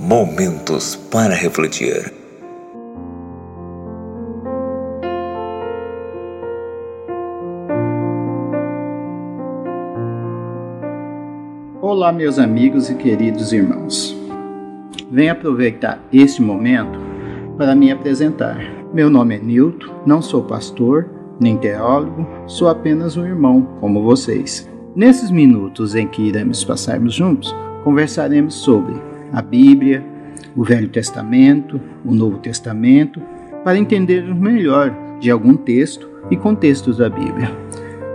Momentos para refletir. Olá, meus amigos e queridos irmãos. Venho aproveitar este momento para me apresentar. Meu nome é Nilton, não sou pastor nem teólogo, sou apenas um irmão como vocês. Nesses minutos em que iremos passarmos juntos, conversaremos sobre a Bíblia, o Velho Testamento, o Novo Testamento, para entendermos melhor de algum texto e contextos da Bíblia.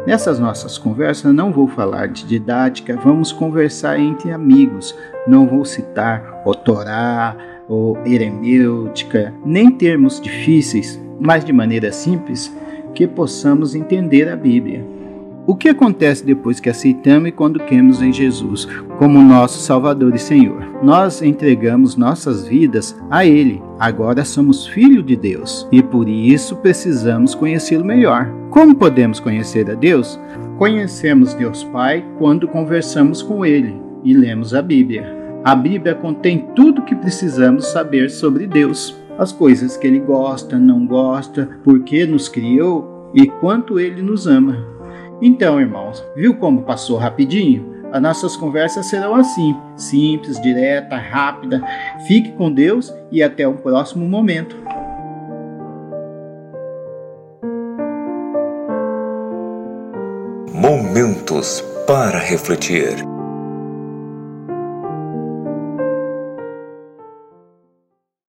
Nessas nossas conversas não vou falar de didática, vamos conversar entre amigos. Não vou citar o Torá ou hermenêutica, nem termos difíceis, mas de maneira simples que possamos entender a Bíblia. O que acontece depois que aceitamos e quando cremos em Jesus como nosso Salvador e Senhor? Nós entregamos nossas vidas a Ele. Agora somos filhos de Deus e por isso precisamos conhecê-lo melhor. Como podemos conhecer a Deus? Conhecemos Deus Pai quando conversamos com Ele e lemos a Bíblia. A Bíblia contém tudo o que precisamos saber sobre Deus as coisas que ele gosta, não gosta, por que nos criou e quanto ele nos ama. Então, irmãos, viu como passou rapidinho? As nossas conversas serão assim, simples, direta, rápida. Fique com Deus e até o próximo momento. Momentos para refletir.